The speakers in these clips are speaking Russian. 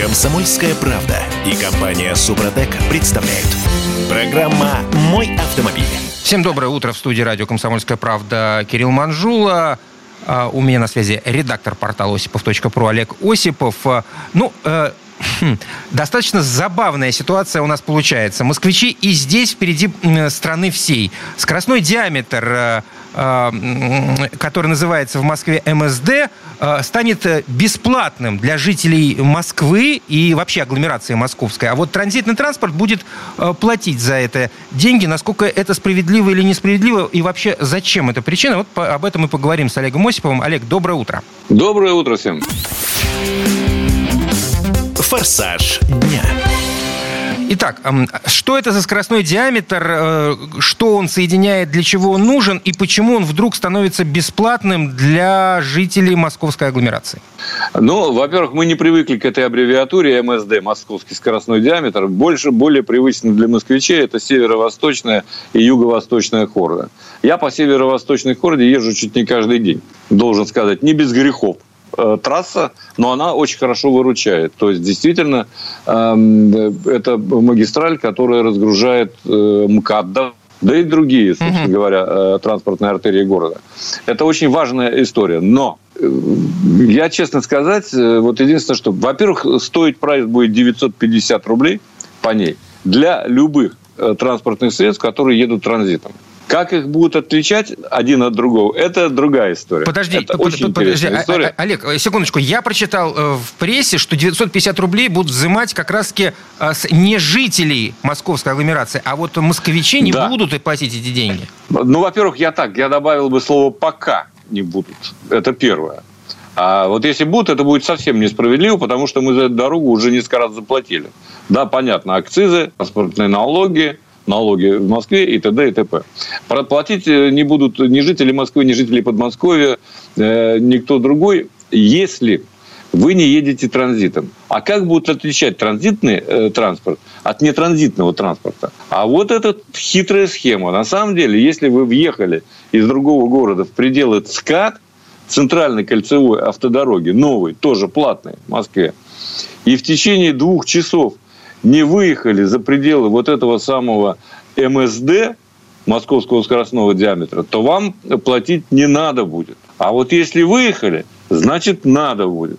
Комсомольская правда и компания Супротек представляют. Программа «Мой автомобиль». Всем доброе утро в студии радио «Комсомольская правда» Кирилл Манжула. А, У меня на связи редактор портала осипов.пру Олег Осипов. А, Ну, э, хм, достаточно забавная ситуация у нас получается. Москвичи и здесь впереди страны всей. Скоростной диаметр, э, который называется в Москве МСД, э, станет э, бесплатным для жителей Москвы и вообще агломерации московской. А вот транзитный транспорт будет э, платить за это деньги. Насколько это справедливо или несправедливо и вообще зачем эта причина? Вот об этом мы поговорим с Олегом Осиповым. Олег, доброе утро. Доброе утро всем. «Форсаж дня». Итак, что это за скоростной диаметр, э, что он соединяет, для чего он нужен и почему он вдруг становится бесплатным для жителей московской агломерации? Ну, во-первых, мы не привыкли к этой аббревиатуре МСД, московский скоростной диаметр. Больше, более привычно для москвичей это северо-восточная и юго-восточная хорда. Я по северо-восточной хорде езжу чуть не каждый день, должен сказать, не без грехов. Э, Трасса, но она очень хорошо выручает. То есть, действительно, эм, э, это магистраль, которая разгружает э, МКАД, да, да и другие, собственно Мгм. говоря, э, транспортные артерии города. Это очень важная история. Но я, честно сказать, вот единственное, что, во-первых, стоить проезд будет 950 рублей по ней для любых транспортных средств, которые едут транзитом. Как их будут отличать один от другого, это другая история. Подожди, это под- очень под- подожди, интересная а- история. а- Олег, секундочку, я прочитал э, в прессе, что 950 рублей будут взимать как раз-таки э, с не жителей московской агломерации, а вот москвичи не Да. будут и платить эти деньги. Ну, во-первых, я так, я добавил бы слово «пока не будут». Это первое. А вот если будут, это будет совсем несправедливо, потому что мы за эту дорогу уже несколько раз заплатили. Да, понятно, акцизы, транспортные налоги, налоги в Москве и т.д. и т.п. Проплатить э, не будут ни жители Москвы, ни жители Подмосковья, э, никто другой, если вы не едете транзитом. А как будут отличать транзитный э, транспорт от нетранзитного транспорта? А вот это хитрая схема. На самом деле, если вы въехали из другого города в пределы ЦКАД, центральной кольцевой автодороги, новой, тоже платной в Москве, и в течение двух часов не выехали за пределы вот этого самого МСД, московского скоростного диаметра, то вам платить не надо будет. А вот если выехали, значит надо будет.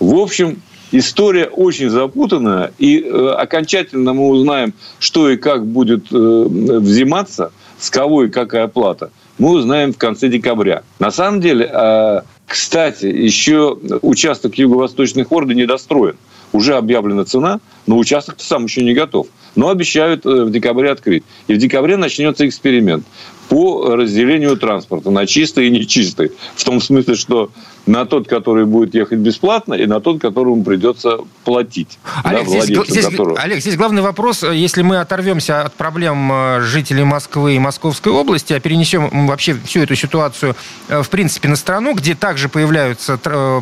В общем, история очень запутанная, и э, окончательно мы узнаем, что и как будет э, взиматься, с кого и какая плата, мы узнаем в конце декабря. На самом деле, э, кстати, еще участок юго-восточной хорды недостроен. Уже объявлена цена, но участок сам еще не готов. Но обещают э, в декабре открыть. И в декабре начнется эксперимент по разделению транспорта на чистый и нечистый. В том смысле, что на тот, который будет ехать бесплатно, и на тот, которому придется платить. Олег, да, здесь, здесь- которого. Олег, здесь главный вопрос, если мы оторвемся от проблем э, жителей Москвы и Московской области, а перенесем вообще всю эту ситуацию, э, в принципе, на страну, где также появляются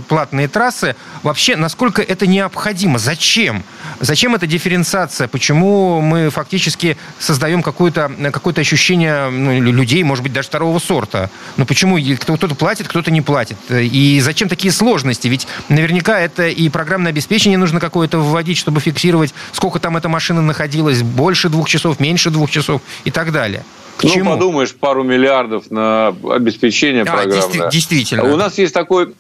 платные трассы, вообще, насколько это необходимо? Зачем? Зачем эта дифференциация? Почему мы фактически создаем какое-то какое ощущение ну, лю- людей, может быть, даже второго сорта? Ну, почему кто-то платит, кто-то не платит? И зачем такие сложности? Ведь наверняка это и программное обеспечение нужно какое-то вводить, чтобы фиксировать, сколько там эта машина находилась, больше двух часов, меньше двух часов и так далее. К ну, чему? подумаешь, пару миллиардов на обеспечение А, программное. действи- действительно. У нас есть такой...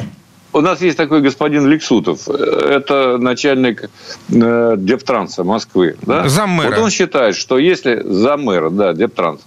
У нас есть такой господин Лексутов. Это начальник э, Дептранса Москвы. Да? Заммэра. Вот он считает, что если... Заммэра, да, Дептранс.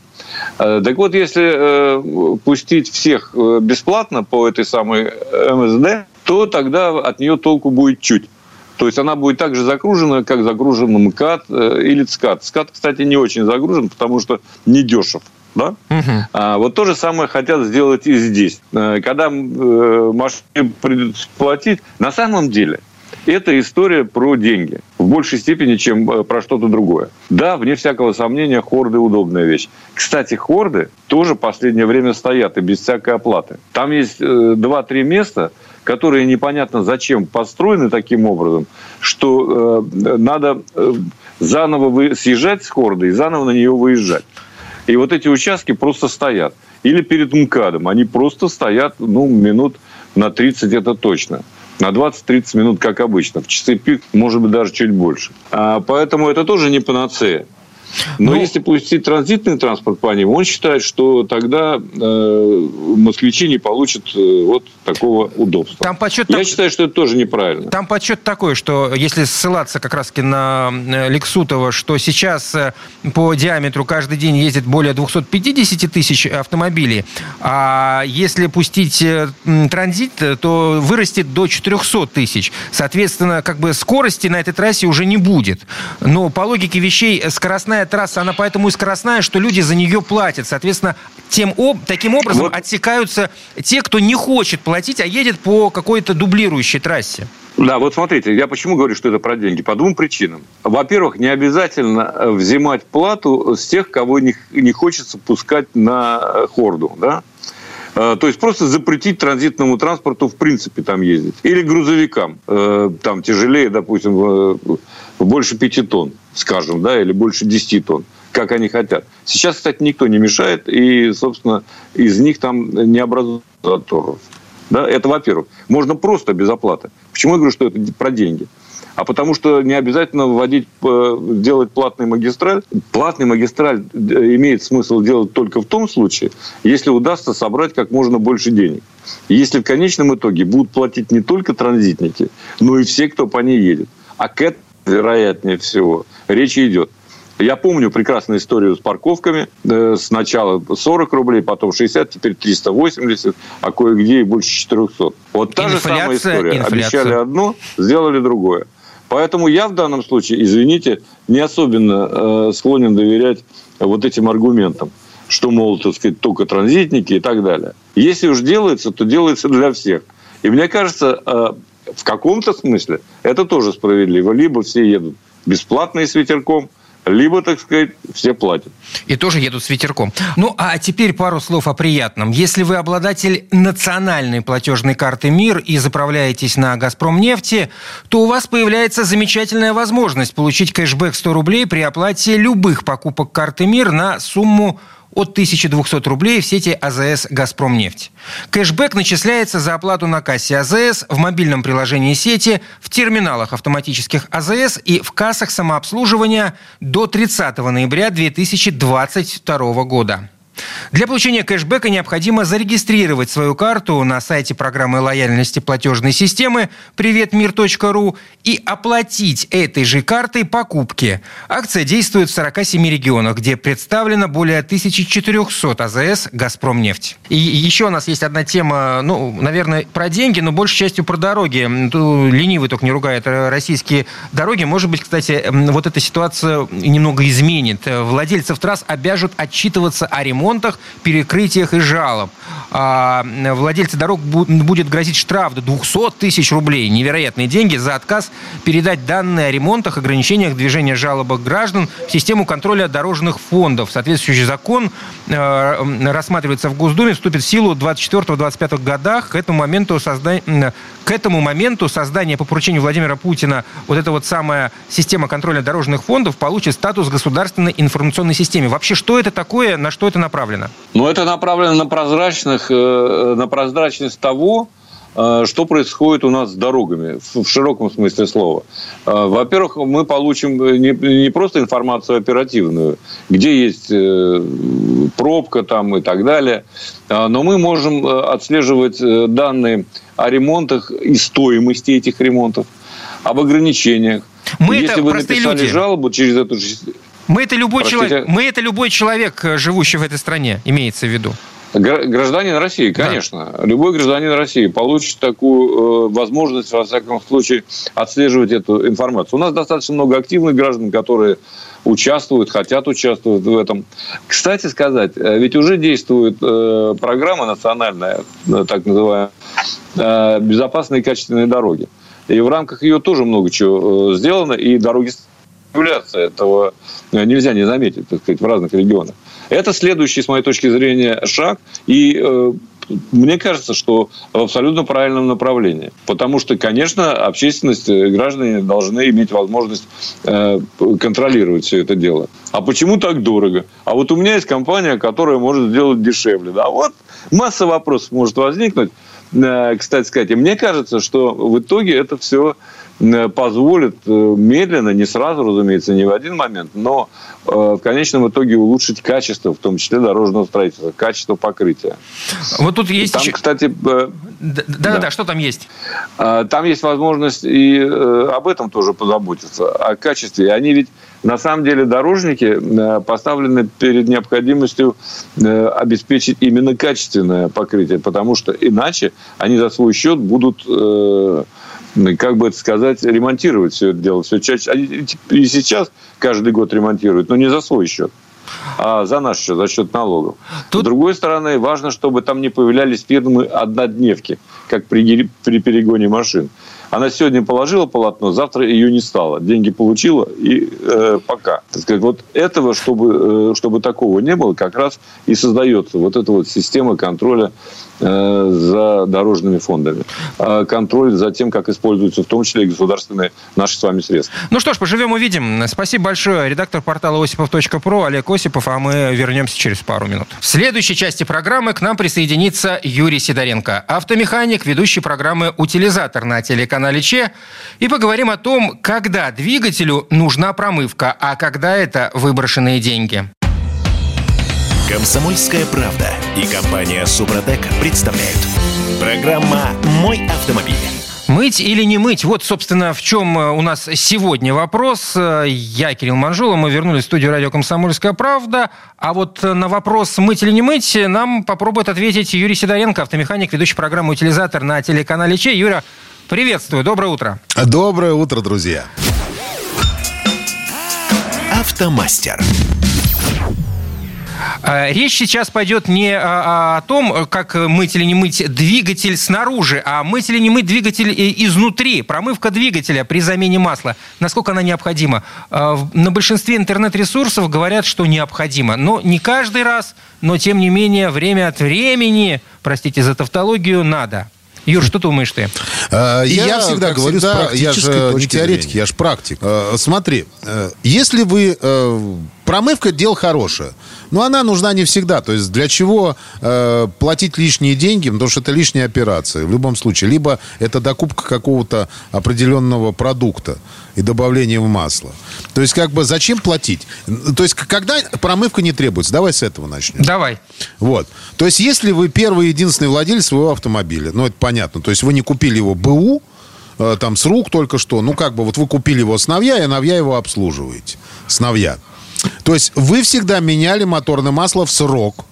Э, Так вот, если э, пустить всех э, бесплатно по этой самой МСД, то тогда от нее толку будет чуть. То есть она будет так же загружена, как загружен МКАД э, или ЦКАД. ЦКАД, кстати, не очень загружен, потому что не дешев. Да? Мгм. А, вот то же самое хотят сделать и здесь. Э, Когда э, машине придется платить, на самом деле это история про деньги. В большей степени, чем э, про что-то другое. Да, вне всякого сомнения, хорды удобная вещь. Кстати, хорды тоже в последнее время стоят и без всякой оплаты. Там есть э, 2-3 места, которые непонятно зачем построены таким образом, что э, надо э, заново съезжать с хорды и заново на нее выезжать. И вот эти участки просто стоят. Или перед МКАДом. Они просто стоят, ну, минут на 30 это точно. на 20-30 минут, как обычно. В часы пик, может быть, даже чуть больше. А, поэтому это тоже не панацея. Но ну, если пустить транзитный транспорт по ним, он считает, что тогда э, москвичи не получат э, вот такого удобства. Там подсчет Я так... считаю, что это тоже неправильно. Там подсчет такой, что если ссылаться как раз-таки на э, Лексутова, что сейчас э, по диаметру каждый день ездит более 250 тысяч автомобилей, а если пустить транзит, то вырастет до 400 тысяч. Соответственно, как бы скорости на этой трассе уже не будет. Но по логике вещей скоростная скоростная трасса, она поэтому и скоростная, что люди за нее платят. Соответственно, тем, об, таким образом вот. отсекаются те, кто не хочет платить, а едет по какой-то дублирующей трассе. Да, вот смотрите, я почему говорю, что это про деньги? По двум причинам. Во-первых, не обязательно э, взимать плату с тех, кого не, не хочется пускать на э, хорду, да? Э, то есть просто запретить транзитному транспорту в принципе там ездить. Или грузовикам, там тяжелее, допустим, больше пяти тонн скажем, да, или больше 10 тонн, как они хотят. Сейчас, кстати, никто не мешает, и, собственно, из них там не образуется заторов. Да, это во-первых. Можно просто без оплаты. Почему я говорю, что это про деньги? А потому что не обязательно вводить, э, делать платный магистраль. Платный магистраль э, имеет смысл делать только в том случае, если удастся собрать как можно больше денег. Если в конечном итоге будут платить не только транзитники, но и все, кто по ней едет. А к этому вероятнее всего, речь идет. Я помню прекрасную историю с парковками. Сначала 40 рублей, потом 60, теперь 380, а кое-где и больше 400. Вот та инфляция, же самая история. Инфляция. Обещали одно, сделали другое. Поэтому я в данном случае, извините, не особенно э, склонен доверять вот этим аргументам, что, мол, так сказать, только транзитники и так далее. Если уж делается, то делается для всех. И мне кажется, э, в каком-то смысле это тоже справедливо. Либо все едут бесплатно и с ветерком, либо, так сказать, все платят. И тоже едут с ветерком. Ну, а теперь пару слов о приятном. Если вы обладатель национальной платежной карты МИР и заправляетесь на «Газпром нефти», то у вас появляется замечательная возможность получить кэшбэк 100 рублей при оплате любых покупок карты МИР на сумму от 1200 рублей в сети АЗС «Газпромнефть». Кэшбэк начисляется за оплату на кассе АЗС, в мобильном приложении сети, в терминалах автоматических АЗС и в кассах самообслуживания до 30 ноября 2022 года. Для получения кэшбэка необходимо зарегистрировать свою карту на сайте программы лояльности платежной системы приветмир.ру и оплатить этой же картой покупки. Акция действует в 47 регионах, где представлено более 1400 АЗС «Газпромнефть». И еще у нас есть одна тема, ну, наверное, про деньги, но большей частью про дороги. Ленивый только не ругает российские дороги. Может быть, кстати, вот эта ситуация немного изменит. Владельцев трасс обяжут отчитываться о ремонте ремонтах, перекрытиях и жалоб. А владельцы дорог будет грозить штраф до 200 тысяч рублей. Невероятные деньги за отказ передать данные о ремонтах, ограничениях движения жалобок граждан в систему контроля дорожных фондов. Соответствующий закон э, рассматривается в Госдуме, вступит в силу в 24-25 годах. К этому моменту создание к этому моменту создание по поручению Владимира Путина вот эта вот самая система контроля дорожных фондов получит статус государственной информационной системы. Вообще, что это такое, на что это направлено? Ну, это направлено на, прозрачных, э, на прозрачность того, э, что происходит у нас с дорогами в широком смысле слова. Э, во-первых, мы получим не просто информацию оперативную, где есть пробка там и так далее, но мы можем отслеживать данные о ремонтах и стоимости этих ремонтов, об ограничениях. Мы Если это вы написали люди. жалобу через эту же... Мы это, любой человек, мы это любой человек, э, живущий в этой стране, имеется в виду. Гражданин России, конечно. Да. Любой гражданин России получит такую э, возможность, во всяком случае, отслеживать эту информацию. У нас достаточно много активных граждан, которые участвуют, хотят участвовать в этом. Кстати сказать, э, ведь уже действует э, программа национальная, э, так называемая, э, «Безопасные и качественные дороги». И в рамках ее тоже много чего сделано, и дороги являются. Этого нельзя не заметить, так сказать, в разных регионах. Это следующий, с моей точки зрения, шаг. И э, мне кажется, что в абсолютно правильном направлении. Потому что, конечно, общественность, э, граждане должны иметь возможность э, контролировать все это дело. А почему так дорого? А вот у меня есть компания, которая может сделать дешевле. Да, вот масса вопросов может возникнуть. э, кстати сказать. И мне кажется, что в итоге это все Э, позволит э, медленно, не сразу, разумеется, не в один момент, но э, в конечном итоге улучшить качество, в том числе дорожного строительства, качество покрытия. Вот тут есть... Там, кстати... Да-да-да, что там есть? А, там есть возможность и об этом тоже позаботиться, о качестве. Они ведь на самом деле дорожники поставлены перед необходимостью обеспечить именно качественное покрытие, потому что иначе они за свой счет будут как бы это сказать, ремонтировать все это дело все чаще. И сейчас каждый год ремонтируют, но не за свой счет а за наш счет, за счет налогов. Тут... С другой стороны, важно, чтобы там не появлялись фирмы однодневки, как при, при перегоне машин. Она сегодня положила полотно, завтра ее не стало. Деньги получила и э, пока. Так сказать, вот этого, чтобы, э, чтобы такого не было, как раз и создается вот эта вот система контроля за дорожными фондами. А контроль за тем, как используются в том числе и государственные наши с вами средства. Ну что ж, поживем увидим. Спасибо большое. Редактор портала осипов.про Олег Осипов, а мы вернемся через пару минут. В следующей части программы к нам присоединится Юрий Сидоренко, автомеханик, ведущий программы «Утилизатор» на телеканале канале Че. И поговорим о том, когда двигателю нужна промывка, а когда это выброшенные деньги. Комсомольская правда и компания Супротек представляют. Программа «Мой автомобиль». Мыть или не мыть? Вот, собственно, в чем э, у нас сегодня вопрос. Э, я Кирилл Манжула, мы вернулись в студию радио «Комсомольская правда». А вот на вопрос «мыть или не мыть» нам попробует ответить Юрий Сидоренко, автомеханик, ведущий программу «Утилизатор» на телеканале Че. Юра, Приветствую, доброе утро. Доброе утро, друзья. Автомастер. А, речь сейчас пойдет не о, том, как мыть или не мыть двигатель снаружи, а мыть или не мыть двигатель изнутри. Промывка двигателя при замене масла. Насколько она необходима? А, на большинстве интернет-ресурсов говорят, что необходимо. Но не каждый раз, но тем не менее время от времени, простите за тавтологию, надо. Юр, что думаешь ты? А, я, я всегда говорю, всегда, я же не теоретик, зрения. я же практик. А, смотри, э, если вы... Промывка – дело хорошее. Но она нужна не всегда. То есть для чего э, платить лишние деньги? Потому что это лишняя операция в любом случае. Либо это докупка какого-то определенного продукта и добавление в масло. То есть как бы зачем платить? То есть когда промывка не требуется? Давай с этого начнем. Давай. Вот. То есть если вы первый единственный владелец своего автомобиля, ну это понятно, то есть вы не купили его БУ, э, там с рук только что, ну как бы вот вы купили его с Новья, и Новья его обслуживаете. С Новья. То есть вы всегда меняли моторное масло в срок.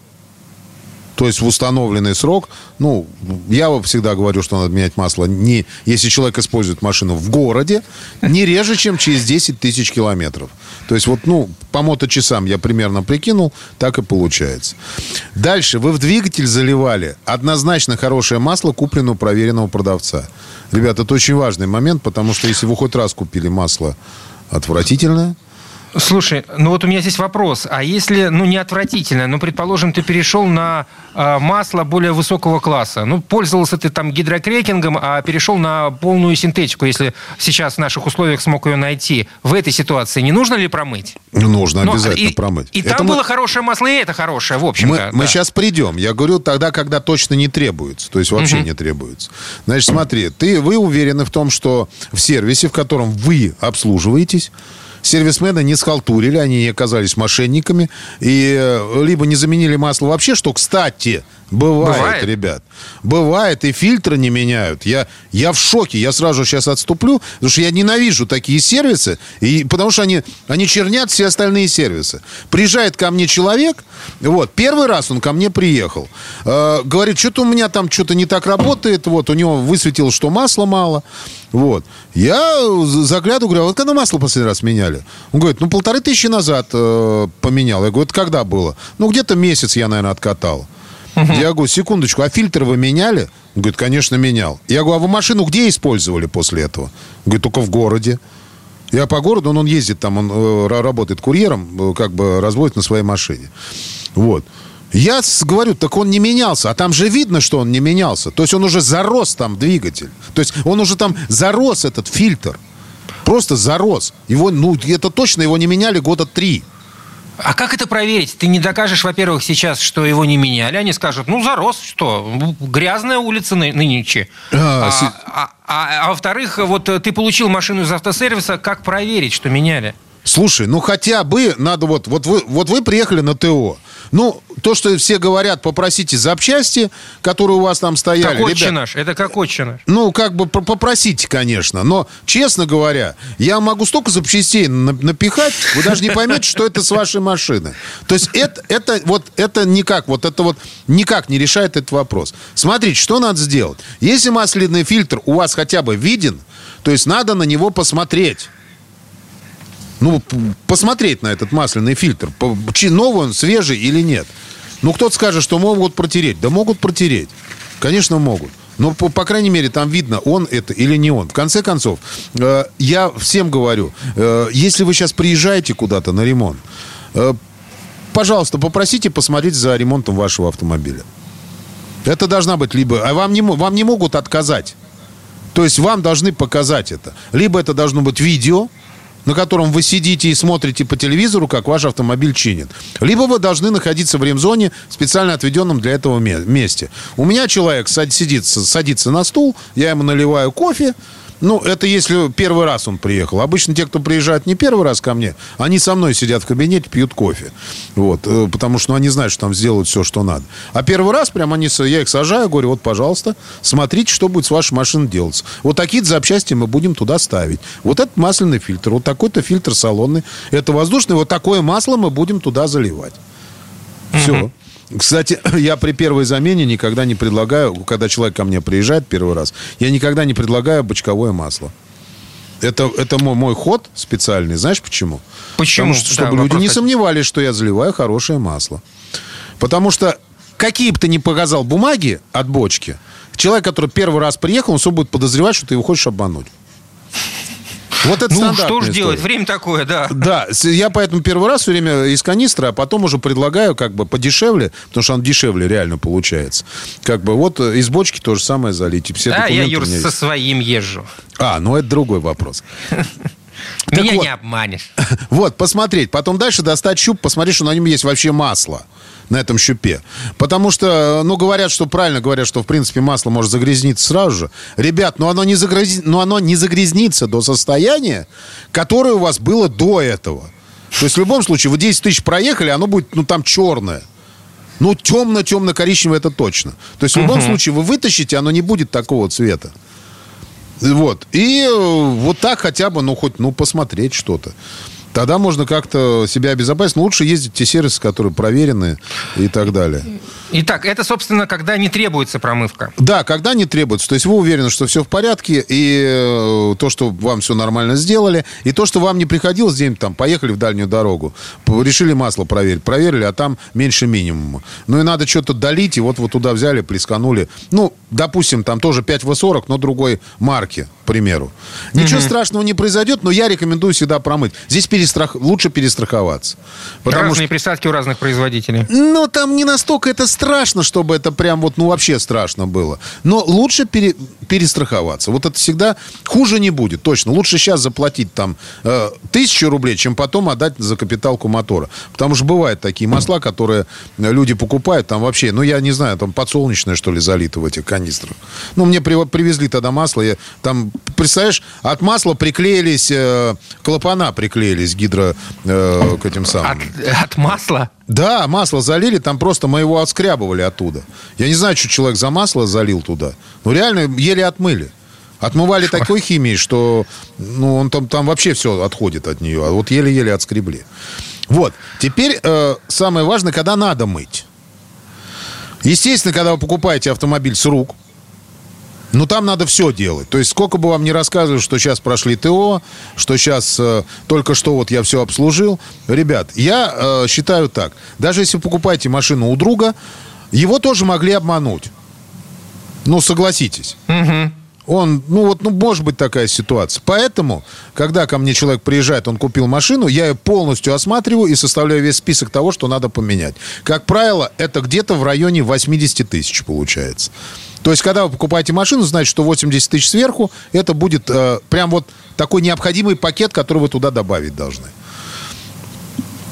То есть в установленный срок. Ну, я всегда говорю, что надо менять масло, не, если человек использует машину в городе, не реже, чем через 10 тысяч километров. То есть вот, ну, по моточасам я примерно прикинул, так и получается. Дальше. Вы в двигатель заливали однозначно хорошее масло, купленное у проверенного продавца. Ребята, это очень важный момент, потому что если вы хоть раз купили масло отвратительное, Слушай, ну вот у меня здесь вопрос. А если, ну, не отвратительно, ну, предположим, ты перешел на э, масло более высокого класса. Ну, пользовался ты там гидрокрекингом, а перешел на полную синтетику, если сейчас в наших условиях смог ее найти. В этой ситуации не нужно ли промыть? Ну, нужно Но, обязательно и, промыть. И это там мы... было хорошее масло, и это хорошее, в общем-то. Мы, да. мы сейчас придем. Я говорю тогда, когда точно не требуется. То есть вообще угу. не требуется. Значит, смотри, ты, вы уверены в том, что в сервисе, в котором вы обслуживаетесь, сервисмены не схалтурили, они оказались мошенниками, и э, либо не заменили масло вообще, что, кстати, Бывает, Бывает, ребят. Бывает, и фильтры не меняют. Я, я в шоке. Я сразу сейчас отступлю, потому что я ненавижу такие сервисы, и, потому что они, они чернят все остальные сервисы. Приезжает ко мне человек, вот, первый раз он ко мне приехал, э, говорит, что-то у меня там что-то не так работает, вот, у него высветилось, что масла мало, вот. Я заглядываю, говорю, а вот когда масло последний раз меняли? Он говорит, ну, полторы тысячи назад э, поменял. Я говорю, это когда было? Ну, где-то месяц я, наверное, откатал. Угу. Я говорю, секундочку, а фильтр вы меняли? Он говорит, конечно, менял. Я говорю, а вы машину где использовали после этого? Он говорит, только в городе. Я по городу, он, он ездит там, он э, работает курьером, э, как бы разводит на своей машине. Вот. Я говорю, так он не менялся. А там же видно, что он не менялся. То есть он уже зарос там двигатель. То есть он уже там зарос, этот фильтр. Просто зарос. Его, ну, это точно его не меняли года три. А как это проверить? Ты не докажешь, во-первых, сейчас, что его не меняли. Они скажут, ну, зарос, что? Грязная улица ны- нынче. А, А, си- а- а- а во-вторых, вот э, ты получил машину из автосервиса, как проверить, что меняли? Слушай, ну хотя бы надо вот, вот вы, вот вы приехали на ТО. Ну, то, что все говорят, попросите запчасти, которые у вас там стояли. Как отче наш, это как отче наш. Ну, как бы попросите, конечно. Но, честно говоря, я могу столько запчастей на- напихать, вы даже не поймете, что это с вашей машины. То есть это, это вот это никак, вот это вот никак не решает этот вопрос. Смотрите, что надо сделать. Если масляный фильтр у вас хотя бы виден, то есть надо на него посмотреть. Ну, посмотреть на этот масляный фильтр. Новый он, свежий или нет. Ну, кто-то скажет, что могут протереть. Да могут протереть. Конечно, могут. Но, по, по крайней мере, там видно, он это или не он. В конце концов, э, я всем говорю, э, если вы сейчас приезжаете куда-то на ремонт, э, пожалуйста, попросите посмотреть за ремонтом вашего автомобиля. Это должна быть либо... А вам не, вам не могут отказать. То есть вам должны показать это. Либо это должно быть видео, на котором вы сидите и смотрите по телевизору, как ваш автомобиль чинит. Либо вы должны находиться в ремзоне, специально отведенном для этого ме- месте. У меня человек сад- сидит, садится на стул, я ему наливаю кофе. Ну, это если первый раз он приехал. Обычно те, кто приезжают не первый раз ко мне, они со мной сидят в кабинете, пьют кофе. Вот, э, потому что ну, они знают, что там сделают все, что надо. А первый раз прям они, я их сажаю, говорю, вот, пожалуйста, смотрите, что будет с вашей машиной делаться. Вот такие запчасти мы будем туда ставить. Вот этот масляный фильтр, вот такой-то фильтр салонный, это воздушный, вот такое масло мы будем туда заливать. Все. Кстати, я при первой замене никогда не предлагаю, когда человек ко мне приезжает первый раз, я никогда не предлагаю бочковое масло. Это, это мой, мой ход специальный. Знаешь почему? Почему? Потому что, Да, чтобы люди не один. сомневались, что я заливаю хорошее масло. Потому что какие бы ты ни показал бумаги от бочки, человек, который первый раз приехал, он все будет подозревать, что ты его хочешь обмануть. Вот это Ну, что ж история. делать? Время такое, да. Да, я поэтому первый раз все время из канистры, а потом уже предлагаю как бы подешевле, потому что он дешевле реально получается. Как бы вот из бочки то же самое залить. и Все Да, я, Юр, со своим езжу. А, ну это другой вопрос. Меня вот. не обманешь. Вот, посмотреть. Потом дальше достать щуп, посмотреть, что на нем есть вообще масло на этом щупе. Потому что, ну, говорят, что правильно говорят, что, в принципе, масло может загрязниться сразу же. Ребят, но оно не, загрязи- но оно не загрязнится до состояния, которое у вас было до этого. То есть, в любом случае, вы 10 тысяч проехали, оно будет, ну, там черное. Ну, темно-темно-коричневое это точно. То есть, в любом случае, вы вытащите, оно не будет такого цвета. Вот. И э, вот так хотя бы, ну, хоть, ну, посмотреть что-то. Тогда можно как-то себя обезопасить. Но лучше ездить в те сервисы, которые проверены и так далее. Итак, это, собственно, когда не требуется промывка. Да, когда не требуется. То есть вы уверены, что все в порядке, и э, то, что вам все нормально сделали, и то, что вам не приходилось где-нибудь там, поехали в дальнюю дорогу, решили масло проверить, проверили, а там меньше минимума. Ну и надо что-то долить, и вот вы туда взяли, плесканули. Ну, допустим, там тоже 5В40, но другой марки, к примеру. Ничего страшного не произойдет, но я рекомендую всегда промыть. Здесь перестрах... лучше перестраховаться. Потому Разные присадки у разных производителей. ну, там не настолько это страшно, чтобы это прям вот, ну, вообще страшно было. Но лучше пере- перестраховаться. Вот это всегда хуже не будет, точно. Лучше сейчас заплатить там э, тысячу рублей, чем потом отдать за капиталку мотора. Потому что бывают такие масла, которые люди покупают, там вообще, ну, я не знаю, там подсолнечное, что ли, залито в этих канистрах. Ну, мне при- привезли тогда масло, я, там, представляешь, от масла приклеились, э, клапана приклеились гидро э, к этим самым. От, от масла? Да, масло залили, там просто мы его отскрябывали оттуда. Я не знаю, что человек за масло залил туда. Ну, реально, еле отмыли. Отмывали такой химией, что ну, он там, там вообще все отходит от нее. А вот еле-еле отскребли. Вот. Теперь э, самое важное, когда надо мыть. Естественно, когда вы покупаете автомобиль с рук, ну, там надо все делать. То есть, сколько бы вам ни рассказывали, что сейчас прошли ТО, что сейчас э, только что вот я все обслужил. Ребят, я э, считаю так. Даже если вы покупаете машину у друга, его тоже могли обмануть. Ну, согласитесь. Он, ну вот, ну, может быть такая ситуация. Поэтому, когда ко мне человек приезжает, он купил машину, я ее полностью осматриваю и составляю весь список того, что надо поменять. Как правило, это где-то в районе 80 тысяч получается. То есть, когда вы покупаете машину, значит, что 80 тысяч сверху, это будет э, прям вот такой необходимый пакет, который вы туда добавить должны.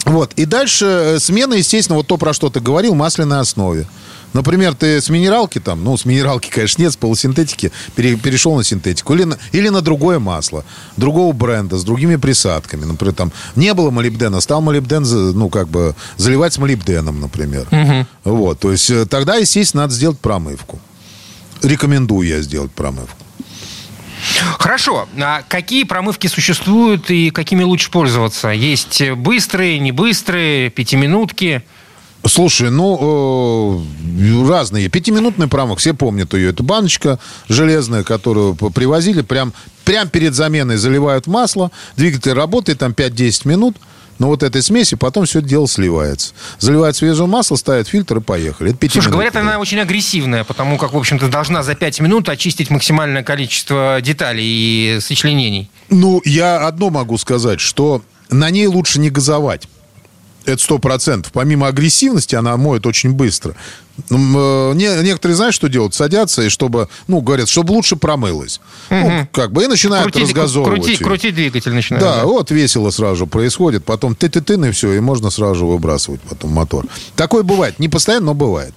Вот. И дальше э, смена, естественно, вот то, про что ты говорил, масляной основе. Например, ты с минералки там, ну, с минералки, конечно, нет, с полусинтетики, пере, перешел на синтетику. Или на, или на другое масло, другого бренда, с другими присадками. Например, там не было молибдена, стал молибден, ну, как бы, заливать с молибденом, например. Угу. Вот, то есть э, тогда, естественно, надо сделать промывку. Рекомендую я сделать промывку. Хорошо. А какие промывки существуют и какими лучше пользоваться? Есть быстрые, не быстрые, пятиминутки? Слушай, ну, э, разные. Пятиминутный промывок, все помнят ее. Это баночка железная, которую привозили прям, прям перед заменой заливают масло. Двигатель работает там 5-10 минут. Но вот этой смеси потом все это дело сливается. Заливают свежее масло, ставят фильтр и поехали. Это Слушай, говорят, она очень агрессивная, потому как, в общем-то, должна за 5 минут очистить максимальное количество деталей и сочленений. Ну, я одно могу сказать, что на ней лучше не газовать. Это сто процентов. Помимо агрессивности, она моет очень быстро. Э, некоторые знают, что делают? Садятся, и чтобы, ну, говорят, чтобы лучше промылось. Угу. Ну, как бы, и начинают крутить, разгазовывать. Крути, крутить двигатель начинают. Да, да, вот весело сразу происходит. Потом ты ты ты и все, и можно сразу выбрасывать потом мотор. Такое бывает. Не постоянно, но бывает.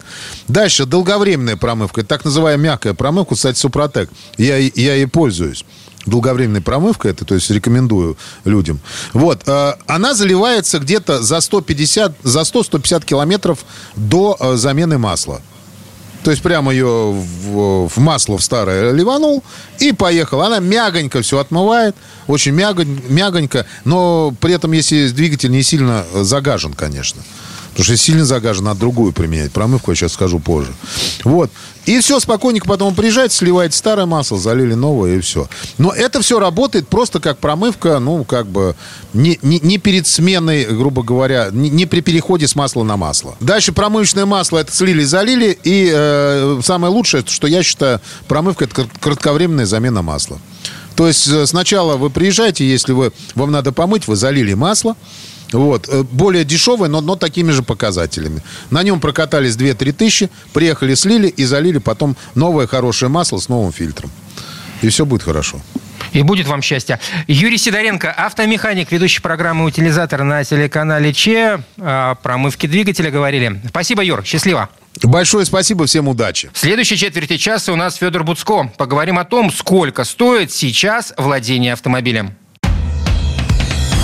Дальше, долговременная промывка. Так называемая мягкая промывка, кстати, Супротек. Я, я ей пользуюсь долговременной промывка это, то есть рекомендую людям. Вот, э, она заливается где-то за 150, за 100-150 километров до э, замены масла. То есть прямо ее в, в масло в старое ливанул и поехал. Она мягонько все отмывает, очень мягонь, мягонько, но при этом, если двигатель не сильно загажен, конечно. Потому что сильно загажен, надо другую применять. Промывку я сейчас скажу позже. Вот. И все, спокойненько потом приезжаете, сливаете старое масло, залили новое, и все. Но это все работает просто как промывка, ну, как бы, не, не, не перед сменой, грубо говоря, не, не при переходе с масла на масло. Дальше промывочное масло это слили, залили. И э, самое лучшее, что я считаю, промывка это кратковременная замена масла. То есть э, сначала вы приезжаете, если вы, вам надо помыть, вы залили масло, вот. Э, более дешевый, но, но такими же показателями. На нем прокатались 2-3 тысячи, приехали, слили и залили потом новое хорошее масло с новым фильтром. И все будет хорошо. И будет вам счастье. Юрий Сидоренко, автомеханик, ведущий программы «Утилизатор» на телеканале ЧЕ. О промывке двигателя говорили. Спасибо, Юр. Счастливо. Большое спасибо, всем удачи. В следующей четверти часа у нас Федор Буцко. Поговорим о том, сколько стоит сейчас владение автомобилем.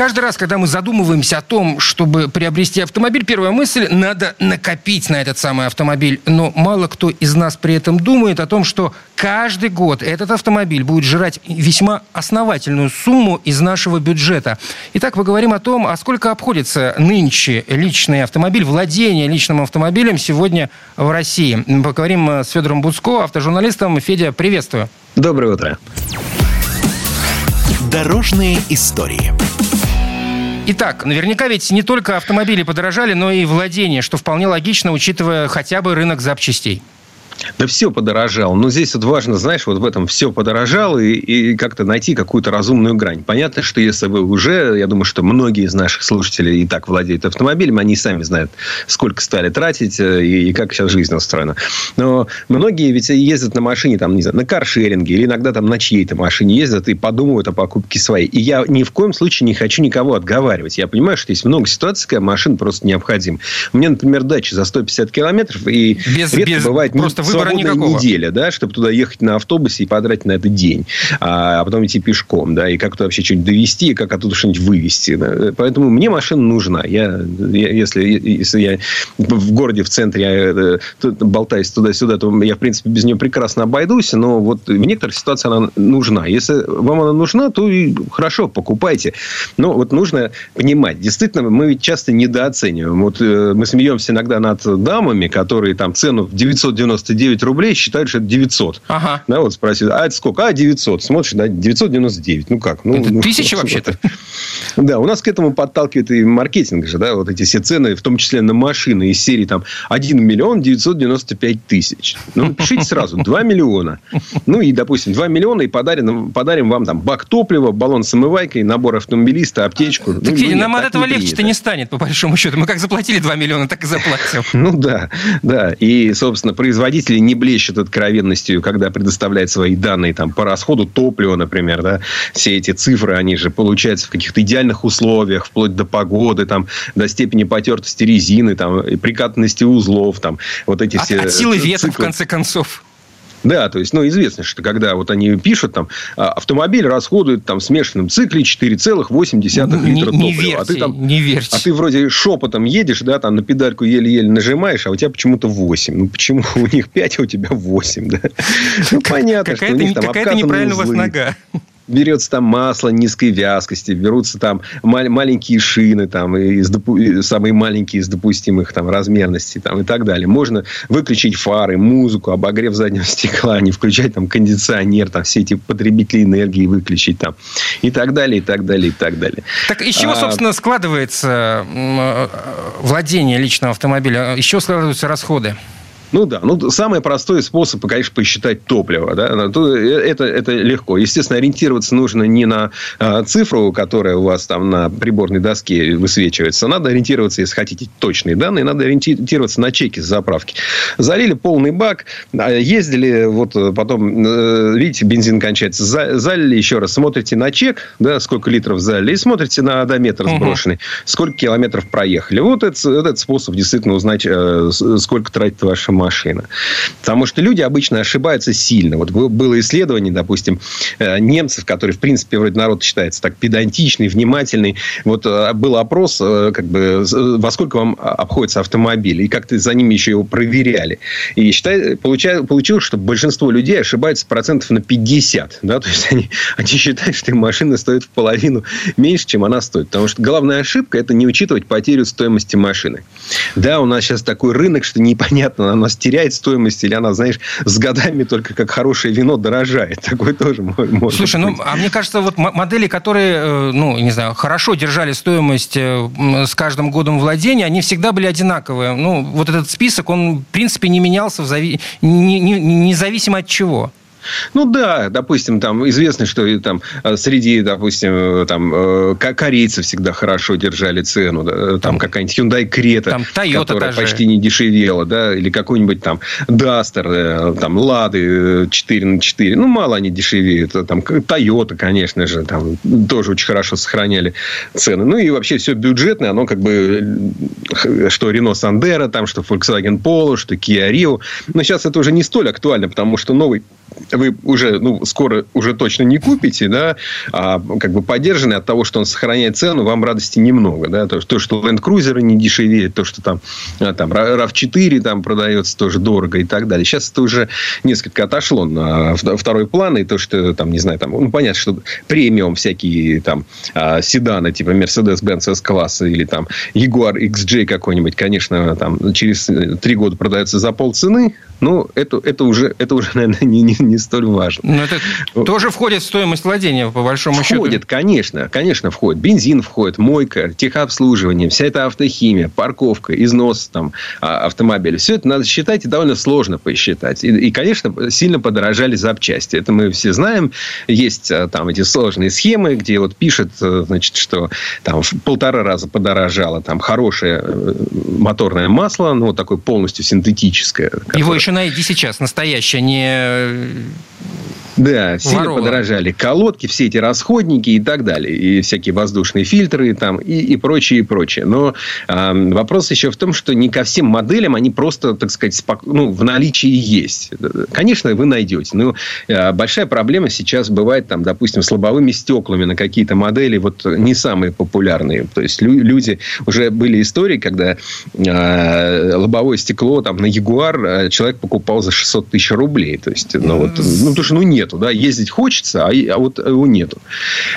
Каждый раз, когда мы задумываемся о том, чтобы приобрести автомобиль, первая мысль – надо накопить на этот самый автомобиль. Но мало кто из нас при этом думает о том, что каждый год этот автомобиль будет жрать весьма основательную сумму из нашего бюджета. Итак, мы говорим о том, а сколько обходится нынче личный автомобиль, владение личным автомобилем сегодня в России. Мы поговорим с Федором Буцко, автожурналистом. Федя, приветствую. Доброе утро. Дорожные истории. Итак, наверняка ведь не только автомобили подорожали, но и владение, что вполне логично, учитывая хотя бы рынок запчастей. Да все подорожало. Но здесь вот важно, знаешь, вот в этом все подорожало и, и как-то найти какую-то разумную грань. Понятно, что если вы уже, я думаю, что многие из наших слушателей и так владеют автомобилем, они сами знают, сколько стали тратить э, и, и как сейчас жизнь устроена. Но многие ведь ездят на машине, там, не знаю, на каршеринге или иногда там на чьей-то машине ездят и подумывают о покупке своей. И я ни в коем случае не хочу никого отговаривать. Я понимаю, что есть много ситуаций, когда машина просто необходима. Мне, например, дача за 150 километров, и без, редко без, бывает просто выбора никакого. неделя, да, чтобы туда ехать на автобусе и потратить на это день, а, а потом идти пешком, да, и как то вообще что-нибудь довести, и как оттуда что-нибудь вывезти. Да. Поэтому мне машина нужна. Я, я, если, если я в городе, в центре, я э, болтаюсь туда-сюда, то я, в принципе, без нее прекрасно обойдусь, но вот в некоторых ситуациях она нужна. Если вам она нужна, то и хорошо, покупайте. Но вот нужно понимать, действительно, мы ведь часто недооцениваем. Вот э, мы смеемся иногда над дамами, которые там цену в 999 рублей рублей, считают, что это 900. Ага. Да, вот спросили, а это сколько? А, 900. Смотришь, да, 999. Ну как? Ну, это ну, тысяча вообще-то. Да, у нас к этому подталкивает и маркетинг же, да, вот эти все цены, в том числе на машины из серии там 1 миллион 995 тысяч. Ну, пишите сразу, 2 миллиона. Ну, и, допустим, 2 миллиона, и подарим, подарим вам там бак топлива, баллон с омывайкой, набор автомобилиста, аптечку. Так, ну, Федя, ну, нам от этого легче-то не станет, по большому счету. Мы как заплатили 2 миллиона, так и заплатим. Ну, да, да. И, собственно, производитель производители не блещут откровенностью, когда предоставляют свои данные там, по расходу топлива, например. Да? Все эти цифры, они же получаются в каких-то идеальных условиях, вплоть до погоды, там, до степени потертости резины, там, прикатанности узлов. Там, вот эти от, все от силы ветра, циклы. в конце концов. Да, то есть, ну, известно, что когда вот они пишут, там, а, автомобиль расходует там в смешанном цикле 4,8 литра не, топлива. Не верьте, а ты там, не верьте. А ты вроде шепотом едешь, да, там на педальку еле-еле нажимаешь, а у тебя почему-то 8. Ну, почему у них 5, а у тебя 8, да? Ну, понятно, что у них там Какая-то неправильная у вас нога берется там масло низкой вязкости, берутся там мал- маленькие шины, там, из допу- самые маленькие из допустимых там, размерностей там, и так далее. Можно выключить фары, музыку, обогрев заднего стекла, не включать там кондиционер, там, все эти потребители энергии выключить там, и так далее, и так далее, и так далее. Так из чего, а... собственно, складывается владение личного автомобиля? Из чего складываются расходы? Ну да, ну самый простой способ, конечно, посчитать топливо. Да? Это, это легко. Естественно, ориентироваться нужно не на а, цифру, которая у вас там на приборной доске высвечивается. Надо ориентироваться, если хотите точные данные, надо ориентироваться на чеки с заправки. Залили полный бак, ездили, вот потом, э, видите, бензин кончается, залили еще раз, смотрите на чек, да, сколько литров залили, и смотрите на одометр сброшенный, угу. сколько километров проехали. Вот этот, этот способ действительно узнать, э, сколько тратит ваша машина. Потому что люди обычно ошибаются сильно. Вот было исследование, допустим, э, немцев, которые, в принципе, вроде народ считается так педантичный, внимательный. Вот э, был опрос, э, как бы, во сколько вам обходится автомобиль, и как-то за ними еще его проверяли. И считай, получай, получилось, что большинство людей ошибаются процентов на 50. Да? То есть, они, они считают, что машина стоит в половину меньше, чем она стоит. Потому что главная ошибка – это не учитывать потерю стоимости машины. Да, у нас сейчас такой рынок, что непонятно, она нас теряет стоимость, или она, знаешь, с годами только как хорошее вино дорожает. Такое тоже может Слушай, быть. ну, а мне кажется, вот модели, которые, э, ну, не знаю, хорошо держали стоимость э, с каждым годом владения, они всегда были одинаковые. Ну, вот этот список, он, в принципе, не менялся в зави... независимо от чего. Ну да, допустим, там известно, что там э, среди, допустим, э, там э, корейцы всегда хорошо держали цену, да, там какая-нибудь Hyundai Creta, там Toyota которая даже. почти не дешевела, да, или какой-нибудь там Duster, там Лады 4 на 4, ну мало они дешевеют, там Toyota, конечно же, там тоже очень хорошо сохраняли цены, ну и вообще все бюджетное, оно как бы что Renault Sandero, там что Volkswagen Polo, что Kia Rio, но сейчас это уже не столь актуально, потому что новый вы уже, ну, скоро уже точно не купите, да, а как бы поддержанный от того, что он сохраняет цену, вам радости немного, да, то, то что Land Cruiser не дешевеет, то, что там, а, там RAV4 там продается тоже дорого и так далее. Сейчас это уже несколько отошло на второй план, и то, что там, не знаю, там, ну, понятно, что премиум всякие там а, седаны, типа Mercedes-Benz S-класса или там Jaguar XJ какой-нибудь, конечно, там через три года продается за полцены, ну, это, это, уже, это уже, наверное, не, не, не столь важно. Но это тоже входит в стоимость владения, по большому входит, счету? Входит, конечно. Конечно, входит. Бензин входит, мойка, техобслуживание, вся эта автохимия, парковка, износ там, а, автомобиля. Все это надо считать, и довольно сложно посчитать. И, и, конечно, сильно подорожали запчасти. Это мы все знаем. Есть а, там эти сложные схемы, где вот пишет, э, значит, что там в полтора раза подорожало там хорошее э, моторное масло, ну, вот такое полностью синтетическое. Его еще найди сейчас, настоящее, не да, сильно Ворова. подорожали колодки, все эти расходники и так далее. И всякие воздушные фильтры там, и, и прочее, и прочее. Но э, вопрос еще в том, что не ко всем моделям они просто, так сказать, спок... ну, в наличии есть. Конечно, вы найдете. Но э, большая проблема сейчас бывает, там, допустим, с лобовыми стеклами на какие-то модели вот не самые популярные. То есть, лю- люди... Уже были истории, когда э, лобовое стекло там, на Ягуар человек покупал за 600 тысяч рублей. То есть, ну, вот, ну, потому что ну, нет нету, да, ездить хочется, а, а вот его нету.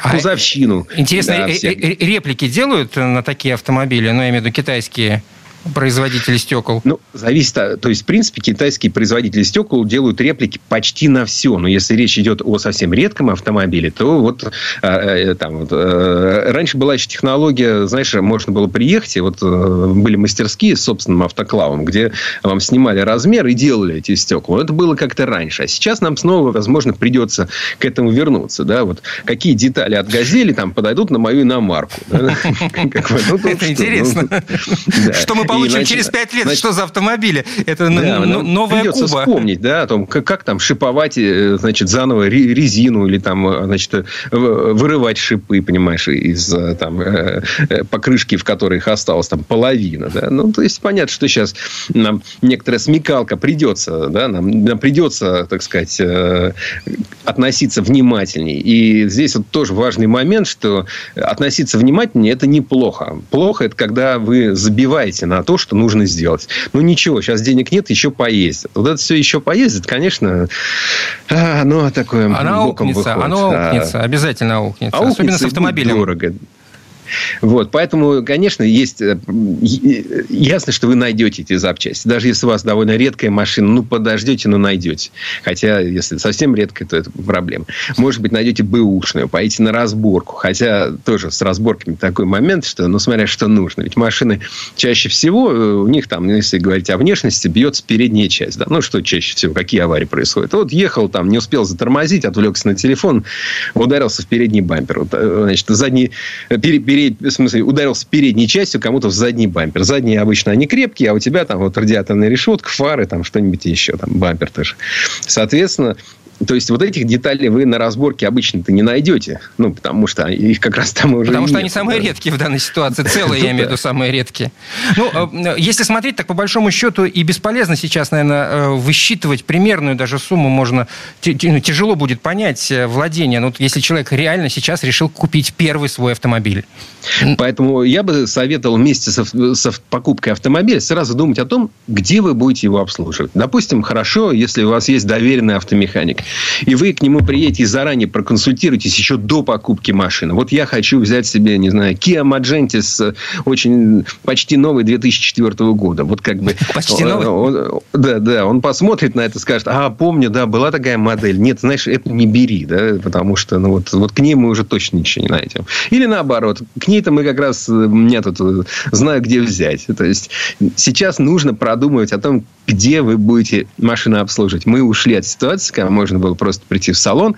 Кузовщину. А, интересно, да, реплики делают на такие автомобили, ну, я имею в виду китайские? Производители стекол? Ну, зависит. То есть, в принципе, китайские производители стекол делают реплики почти на все. Но если речь идет о совсем редком автомобиле, то вот, э, э там, вот э, раньше была еще технология, знаешь, можно было приехать, и вот э, были мастерские с собственным автоклавом, где вам снимали размер и делали эти стекла. Это было как-то раньше. А сейчас нам снова, возможно, придется к этому вернуться. Да? Вот какие детали от «Газели» там подойдут на мою иномарку. Это интересно. Что мы получим и, через пять лет, значит, что за автомобили? Это да, новая придется Куба. вспомнить, да, о том, как, как там шиповать, э, значит, заново резину или там, э, значит, вырывать шипы, понимаешь, из там покрышки, в которой их осталось там половина, да. Ну, то есть понятно, что сейчас нам некоторая смекалка придется, да, нам, нам придется, так сказать, относиться внимательней. И здесь вот тоже важный момент, что относиться внимательнее – это неплохо. Плохо – это когда вы забиваете на то, что нужно сделать. Ну, ничего, сейчас денег нет, еще поездят. Вот это все еще поездит, конечно, а, ну, такое Оно боком аукнется, выходит. Оно аукнется, а, обязательно аукнется. аукнется особенно с автомобилем. Дорого. Вот, поэтому, конечно, есть э, ясно, что вы найдете эти запчасти. Даже если у вас довольно редкая машина, ну, подождете, но найдете. Хотя, если совсем редкая, то это проблема. Может быть, найдете бэушную, поедете на разборку. Хотя тоже с разборками такой момент, что, ну, смотря что нужно. Ведь машины чаще всего, э, у них там, ну, если говорить о внешности, бьется передняя часть. Да? Ну, что чаще всего, какие аварии происходят. Вот ехал там, не успел затормозить, отвлекся на телефон, ударился в передний бампер. Вот, э, значит, задний, перед, перед, в смысле, ударился передней частью кому-то в задний бампер. Задние обычно они крепкие, а у тебя там вот радиаторная решетка, фары, там что-нибудь еще, там бампер тоже. Соответственно, то есть, вот этих деталей вы на разборке обычно-то не найдете. Ну, потому что их как раз там уже Потому что нет, они самые редкие в данной ситуации. Целые, я имею в виду, самые редкие. Ну, э, если смотреть, так по большому счету и бесполезно сейчас, наверное, э, высчитывать примерную даже сумму можно... Ну, тяжело будет понять э, владение. Ну, если человек реально сейчас решил купить первый свой автомобиль. Поэтому я бы советовал вместе со, со покупкой автомобиля сразу думать о том, где вы будете его обслуживать. Допустим, хорошо, если у вас есть доверенный автомеханик и вы к нему приедете и заранее проконсультируетесь еще до покупки машины. Вот я хочу взять себе, не знаю, Kia Magentis очень почти новый 2004 года. Вот как бы... Почти новый? Он, да, да. Он посмотрит на это скажет, а, помню, да, была такая модель. Нет, знаешь, это не бери, да, потому что ну, вот, вот к ней мы уже точно ничего не найдем. Или наоборот, к ней-то мы как раз, э, меня тут э, знаю, где взять. То есть, сейчас нужно продумывать о том, где вы будете машину обслуживать. Мы ушли от ситуации, когда можно было просто прийти в салон,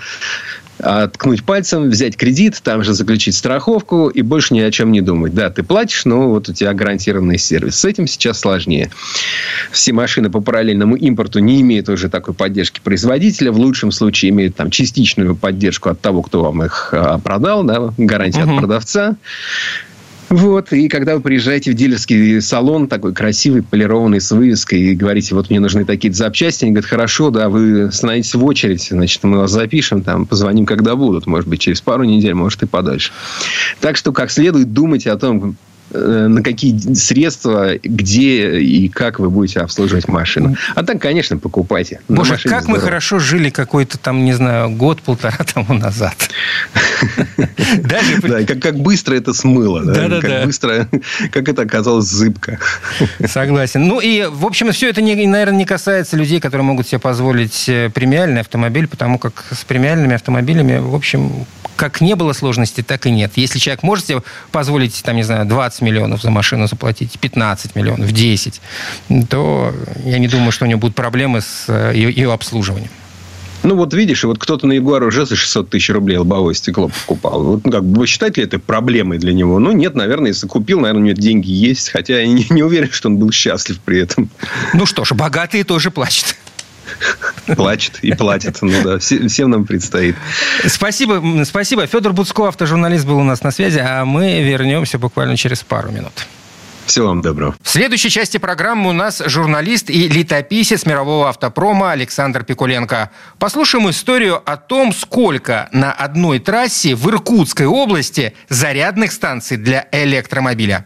ткнуть пальцем, взять кредит, там же заключить страховку и больше ни о чем не думать. Да, ты платишь, но вот у тебя гарантированный сервис. С этим сейчас сложнее. Все машины по параллельному импорту не имеют уже такой поддержки производителя. В лучшем случае имеют там частичную поддержку от того, кто вам их а, продал, да, гарантия угу. от продавца. Вот, и когда вы приезжаете в дилерский салон, такой красивый, полированный, с вывеской, и говорите, вот мне нужны такие запчасти, они говорят, хорошо, да, вы становитесь в очередь, значит, мы вас запишем, там, позвоним, когда будут, может быть, через пару недель, может, и подальше. Так что, как следует думать о том, на какие средства, где и как вы будете обслуживать машину. А так, конечно, покупайте. Боже, как здорово. мы хорошо жили какой-то там, не знаю, год-полтора тому назад. Да, как быстро это смыло. Да, да, Как быстро, как это оказалось зыбко. Согласен. Ну и, в общем, все это, наверное, не касается людей, которые могут себе позволить э, премиальный автомобиль, потому как с премиальными автомобилями, в общем, как не было сложности, так и нет. Если человек может себе позволить, там, не знаю, 20 миллионов за машину заплатить, 15 миллионов, 10, то я не думаю, что у него будут проблемы с э, ее, ее обслуживанием. Ну, вот видишь, вот кто-то на Ягуар уже за 600 тысяч рублей лобовое стекло покупал. Вот, ну, как бы, вы считаете ли это проблемой для него? Ну, нет, наверное, если купил, наверное, у него деньги есть. Хотя я не, не уверен, что он был счастлив при этом. Ну что ж, богатые тоже плачут. Плачет и платит. Ну да, всем нам предстоит. Спасибо, спасибо. Федор Буцко, автожурналист, был у нас на связи, а мы вернемся буквально через пару минут. Всего вам доброго. В следующей части программы у нас журналист и летописец мирового автопрома Александр Пикуленко. Послушаем историю о том, сколько на одной трассе в Иркутской области зарядных станций для электромобиля.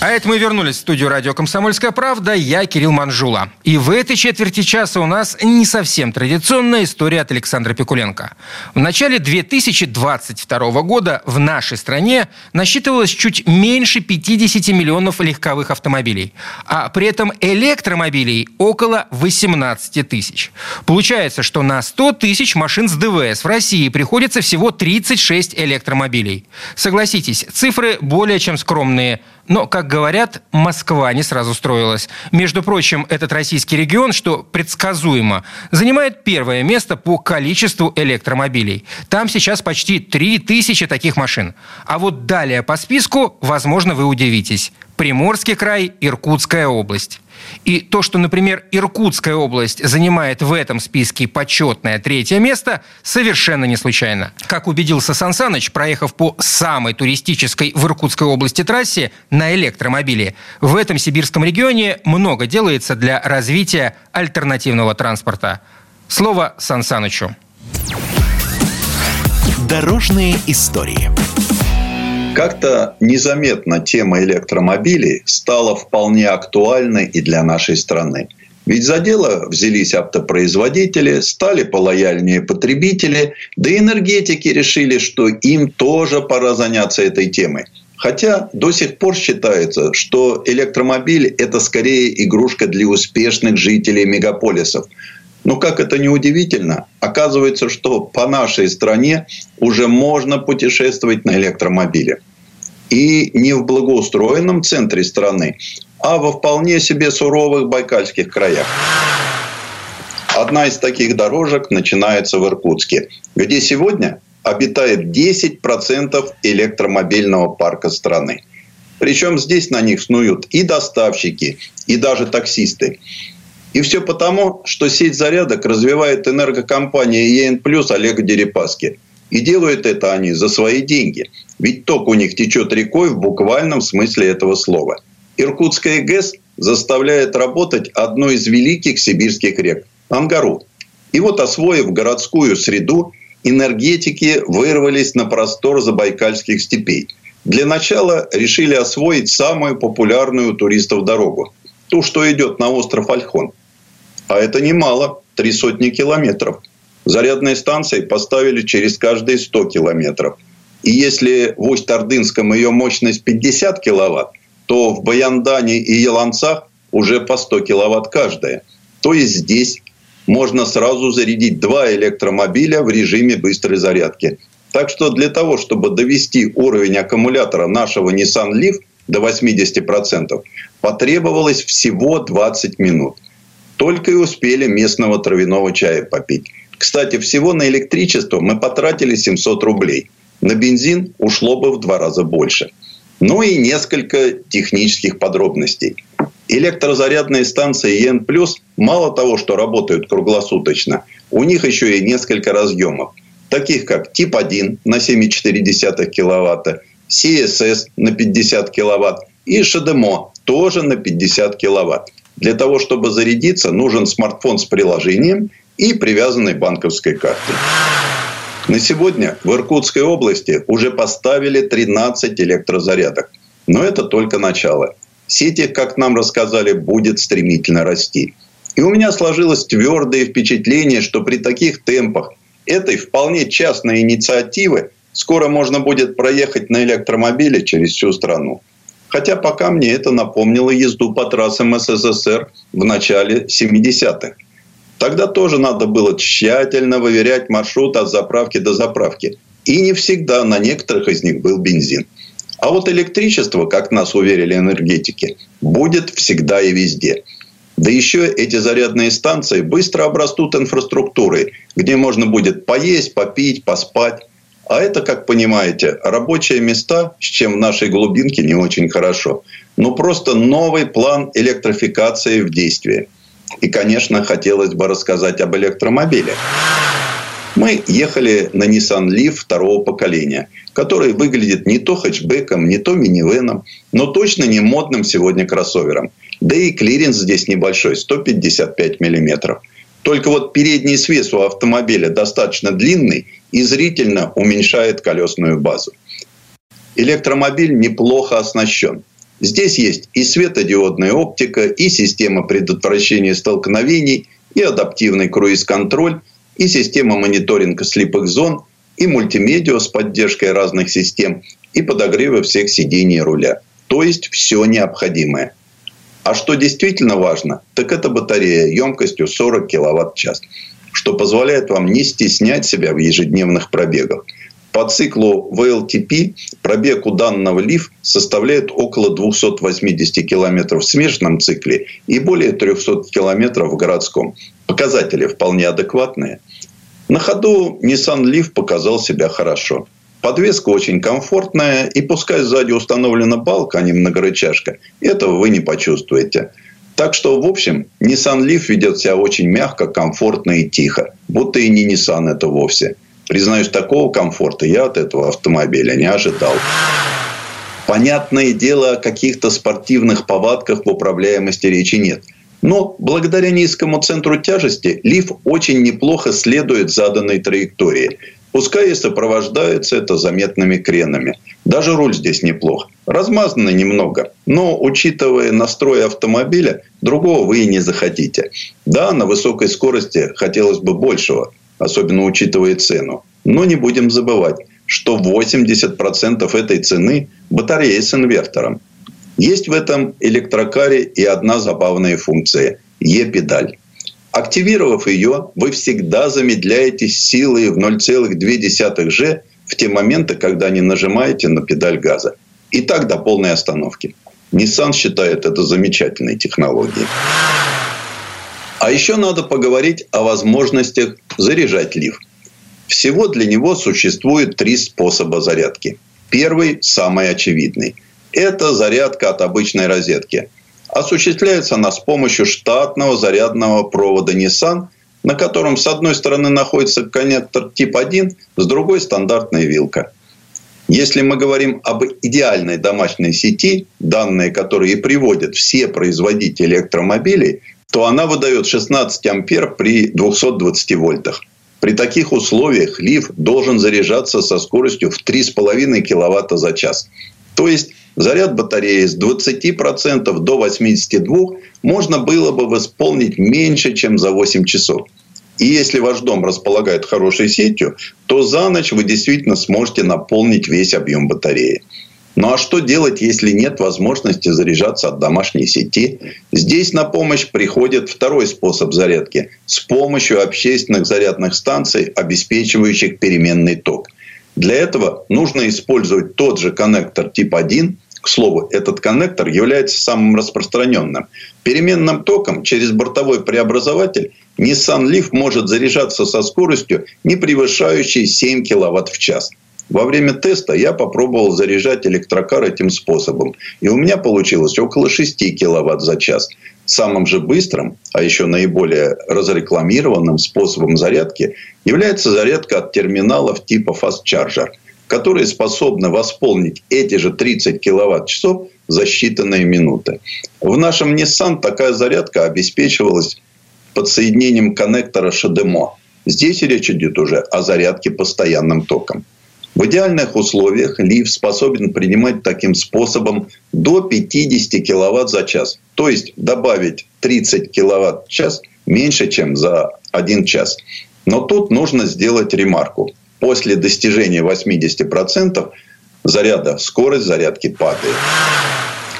А это мы вернулись в студию радио «Комсомольская правда». Я Кирилл Манжула. И в этой четверти часа у нас не совсем традиционная история от Александра Пикуленко. В начале 2022 года в нашей стране насчитывалось чуть меньше 50 миллионов легковых автомобилей. А при этом электромобилей около 18 тысяч. Получается, что на 100 тысяч машин с ДВС в России приходится всего 36 электромобилей. Согласитесь, цифры более чем скромные. Но, как говорят, Москва не сразу строилась. Между прочим, этот российский регион, что предсказуемо, занимает первое место по количеству электромобилей. Там сейчас почти 3000 таких машин. А вот далее по списку, возможно, вы удивитесь. Приморский край, Иркутская область. И то, что, например, Иркутская область занимает в этом списке почетное третье место, совершенно не случайно. Как убедился Сансаныч, проехав по самой туристической в Иркутской области трассе на электромобиле, в этом сибирском регионе много делается для развития альтернативного транспорта. Слово Сансанычу. Дорожные истории. Как-то незаметно тема электромобилей стала вполне актуальной и для нашей страны. Ведь за дело взялись автопроизводители, стали полояльнее потребители, да и энергетики решили, что им тоже пора заняться этой темой. Хотя до сих пор считается, что электромобиль – это скорее игрушка для успешных жителей мегаполисов. Но как это не удивительно, оказывается, что по нашей стране уже можно путешествовать на электромобиле. И не в благоустроенном центре страны, а во вполне себе суровых байкальских краях. Одна из таких дорожек начинается в Иркутске, где сегодня обитает 10% электромобильного парка страны. Причем здесь на них снуют и доставщики, и даже таксисты. И все потому, что сеть зарядок развивает энергокомпания ЕН Плюс Олега Дерипаски. И делают это они за свои деньги. Ведь ток у них течет рекой в буквальном смысле этого слова. Иркутская ГЭС заставляет работать одну из великих сибирских рек – Ангару. И вот освоив городскую среду, энергетики вырвались на простор забайкальских степей. Для начала решили освоить самую популярную туристов дорогу – ту, что идет на остров Альхон. А это немало, три сотни километров. Зарядные станции поставили через каждые 100 километров. И если в Усть-Ордынском ее мощность 50 киловатт, то в Баяндане и Еланцах уже по 100 киловатт каждая. То есть здесь можно сразу зарядить два электромобиля в режиме быстрой зарядки. Так что для того, чтобы довести уровень аккумулятора нашего Nissan Leaf до 80%, потребовалось всего 20 минут – только и успели местного травяного чая попить. Кстати, всего на электричество мы потратили 700 рублей. На бензин ушло бы в два раза больше. Ну и несколько технических подробностей. Электрозарядные станции ЕН+, мало того, что работают круглосуточно, у них еще и несколько разъемов, таких как тип 1 на 7,4 кВт, CSS на 50 кВт и ШДМО тоже на 50 кВт. Для того, чтобы зарядиться, нужен смартфон с приложением и привязанной банковской картой. На сегодня в Иркутской области уже поставили 13 электрозарядок. Но это только начало. Сеть их, как нам рассказали, будет стремительно расти. И у меня сложилось твердое впечатление, что при таких темпах этой вполне частной инициативы скоро можно будет проехать на электромобиле через всю страну. Хотя пока мне это напомнило езду по трассам СССР в начале 70-х. Тогда тоже надо было тщательно выверять маршрут от заправки до заправки. И не всегда на некоторых из них был бензин. А вот электричество, как нас уверили энергетики, будет всегда и везде. Да еще эти зарядные станции быстро обрастут инфраструктурой, где можно будет поесть, попить, поспать. А это, как понимаете, рабочие места, с чем в нашей глубинке не очень хорошо. Ну, просто новый план электрификации в действии. И, конечно, хотелось бы рассказать об электромобиле. Мы ехали на Nissan Leaf второго поколения, который выглядит не то хэтчбеком, не то минивеном, но точно не модным сегодня кроссовером. Да и клиренс здесь небольшой, 155 миллиметров. Только вот передний свес у автомобиля достаточно длинный и зрительно уменьшает колесную базу. Электромобиль неплохо оснащен. Здесь есть и светодиодная оптика, и система предотвращения столкновений, и адаптивный круиз-контроль, и система мониторинга слепых зон, и мультимедиа с поддержкой разных систем, и подогревы всех сидений руля. То есть все необходимое. А что действительно важно, так это батарея емкостью 40 киловатт-час, что позволяет вам не стеснять себя в ежедневных пробегах. По циклу ВЛТП пробег у данного ЛИФ составляет около 280 километров в смешанном цикле и более 300 километров в городском. Показатели вполне адекватные. На ходу Nissan Leaf показал себя хорошо. Подвеска очень комфортная, и пускай сзади установлена балка, а не многорычажка, этого вы не почувствуете. Так что, в общем, Nissan Leaf ведет себя очень мягко, комфортно и тихо. Будто и не Nissan это вовсе. Признаюсь, такого комфорта я от этого автомобиля не ожидал. Понятное дело, о каких-то спортивных повадках в управляемости речи нет. Но благодаря низкому центру тяжести лиф очень неплохо следует заданной траектории. Пускай и сопровождается это заметными кренами. Даже руль здесь неплох. Размазано немного. Но, учитывая настрой автомобиля, другого вы и не захотите. Да, на высокой скорости хотелось бы большего особенно учитывая цену. Но не будем забывать, что 80% этой цены – батареи с инвертором. Есть в этом электрокаре и одна забавная функция – Е-педаль. Активировав ее, вы всегда замедляете силы в 0,2 G в те моменты, когда не нажимаете на педаль газа. И так до полной остановки. Nissan считает это замечательной технологией. А еще надо поговорить о возможностях заряжать лифт. Всего для него существует три способа зарядки. Первый, самый очевидный. Это зарядка от обычной розетки. Осуществляется она с помощью штатного зарядного провода Nissan, на котором с одной стороны находится коннектор тип 1, с другой стандартная вилка. Если мы говорим об идеальной домашней сети, данные которые приводят все производители электромобилей, то она выдает 16 ампер при 220 вольтах. При таких условиях лиф должен заряжаться со скоростью в 3,5 киловатта за час. То есть заряд батареи с 20% до 82% можно было бы восполнить меньше, чем за 8 часов. И если ваш дом располагает хорошей сетью, то за ночь вы действительно сможете наполнить весь объем батареи. Ну а что делать, если нет возможности заряжаться от домашней сети? Здесь на помощь приходит второй способ зарядки с помощью общественных зарядных станций, обеспечивающих переменный ток. Для этого нужно использовать тот же коннектор тип 1. К слову, этот коннектор является самым распространенным. Переменным током через бортовой преобразователь Nissan Leaf может заряжаться со скоростью, не превышающей 7 кВт в час. Во время теста я попробовал заряжать электрокар этим способом. И у меня получилось около 6 киловатт за час. Самым же быстрым, а еще наиболее разрекламированным способом зарядки является зарядка от терминалов типа Fast Charger, которые способны восполнить эти же 30 киловатт-часов за считанные минуты. В нашем Nissan такая зарядка обеспечивалась подсоединением коннектора Шадемо. Здесь речь идет уже о зарядке постоянным током. В идеальных условиях лифт способен принимать таким способом до 50 киловатт за час. То есть добавить 30 киловатт в час меньше, чем за один час. Но тут нужно сделать ремарку. После достижения 80% заряда скорость зарядки падает.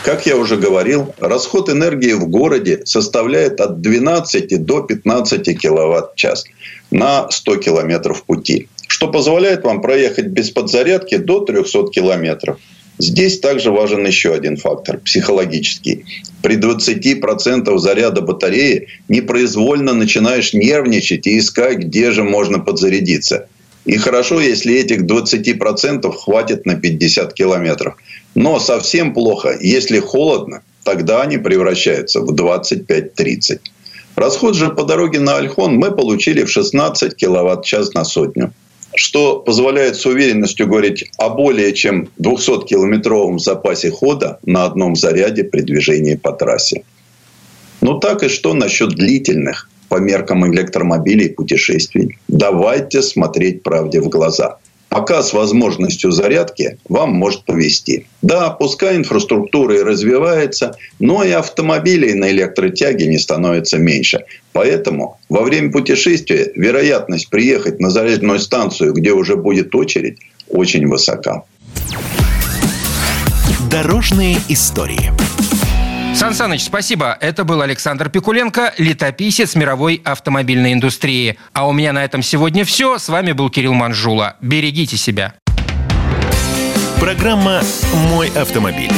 Как я уже говорил, расход энергии в городе составляет от 12 до 15 киловатт в час на 100 километров пути что позволяет вам проехать без подзарядки до 300 километров. Здесь также важен еще один фактор – психологический. При 20% заряда батареи непроизвольно начинаешь нервничать и искать, где же можно подзарядиться. И хорошо, если этих 20% хватит на 50 километров. Но совсем плохо, если холодно, тогда они превращаются в 25-30. Расход же по дороге на Альхон мы получили в 16 киловатт-час на сотню что позволяет с уверенностью говорить о более чем 200-километровом запасе хода на одном заряде при движении по трассе. Ну так и что насчет длительных по меркам электромобилей путешествий? Давайте смотреть правде в глаза – пока с возможностью зарядки вам может повезти. Да, пускай инфраструктура и развивается, но и автомобилей на электротяге не становится меньше. Поэтому во время путешествия вероятность приехать на зарядную станцию, где уже будет очередь, очень высока. Дорожные истории. Сан Саныч, спасибо. Это был Александр Пикуленко, летописец мировой автомобильной индустрии. А у меня на этом сегодня все. С вами был Кирилл Манжула. Берегите себя. Программа «Мой автомобиль».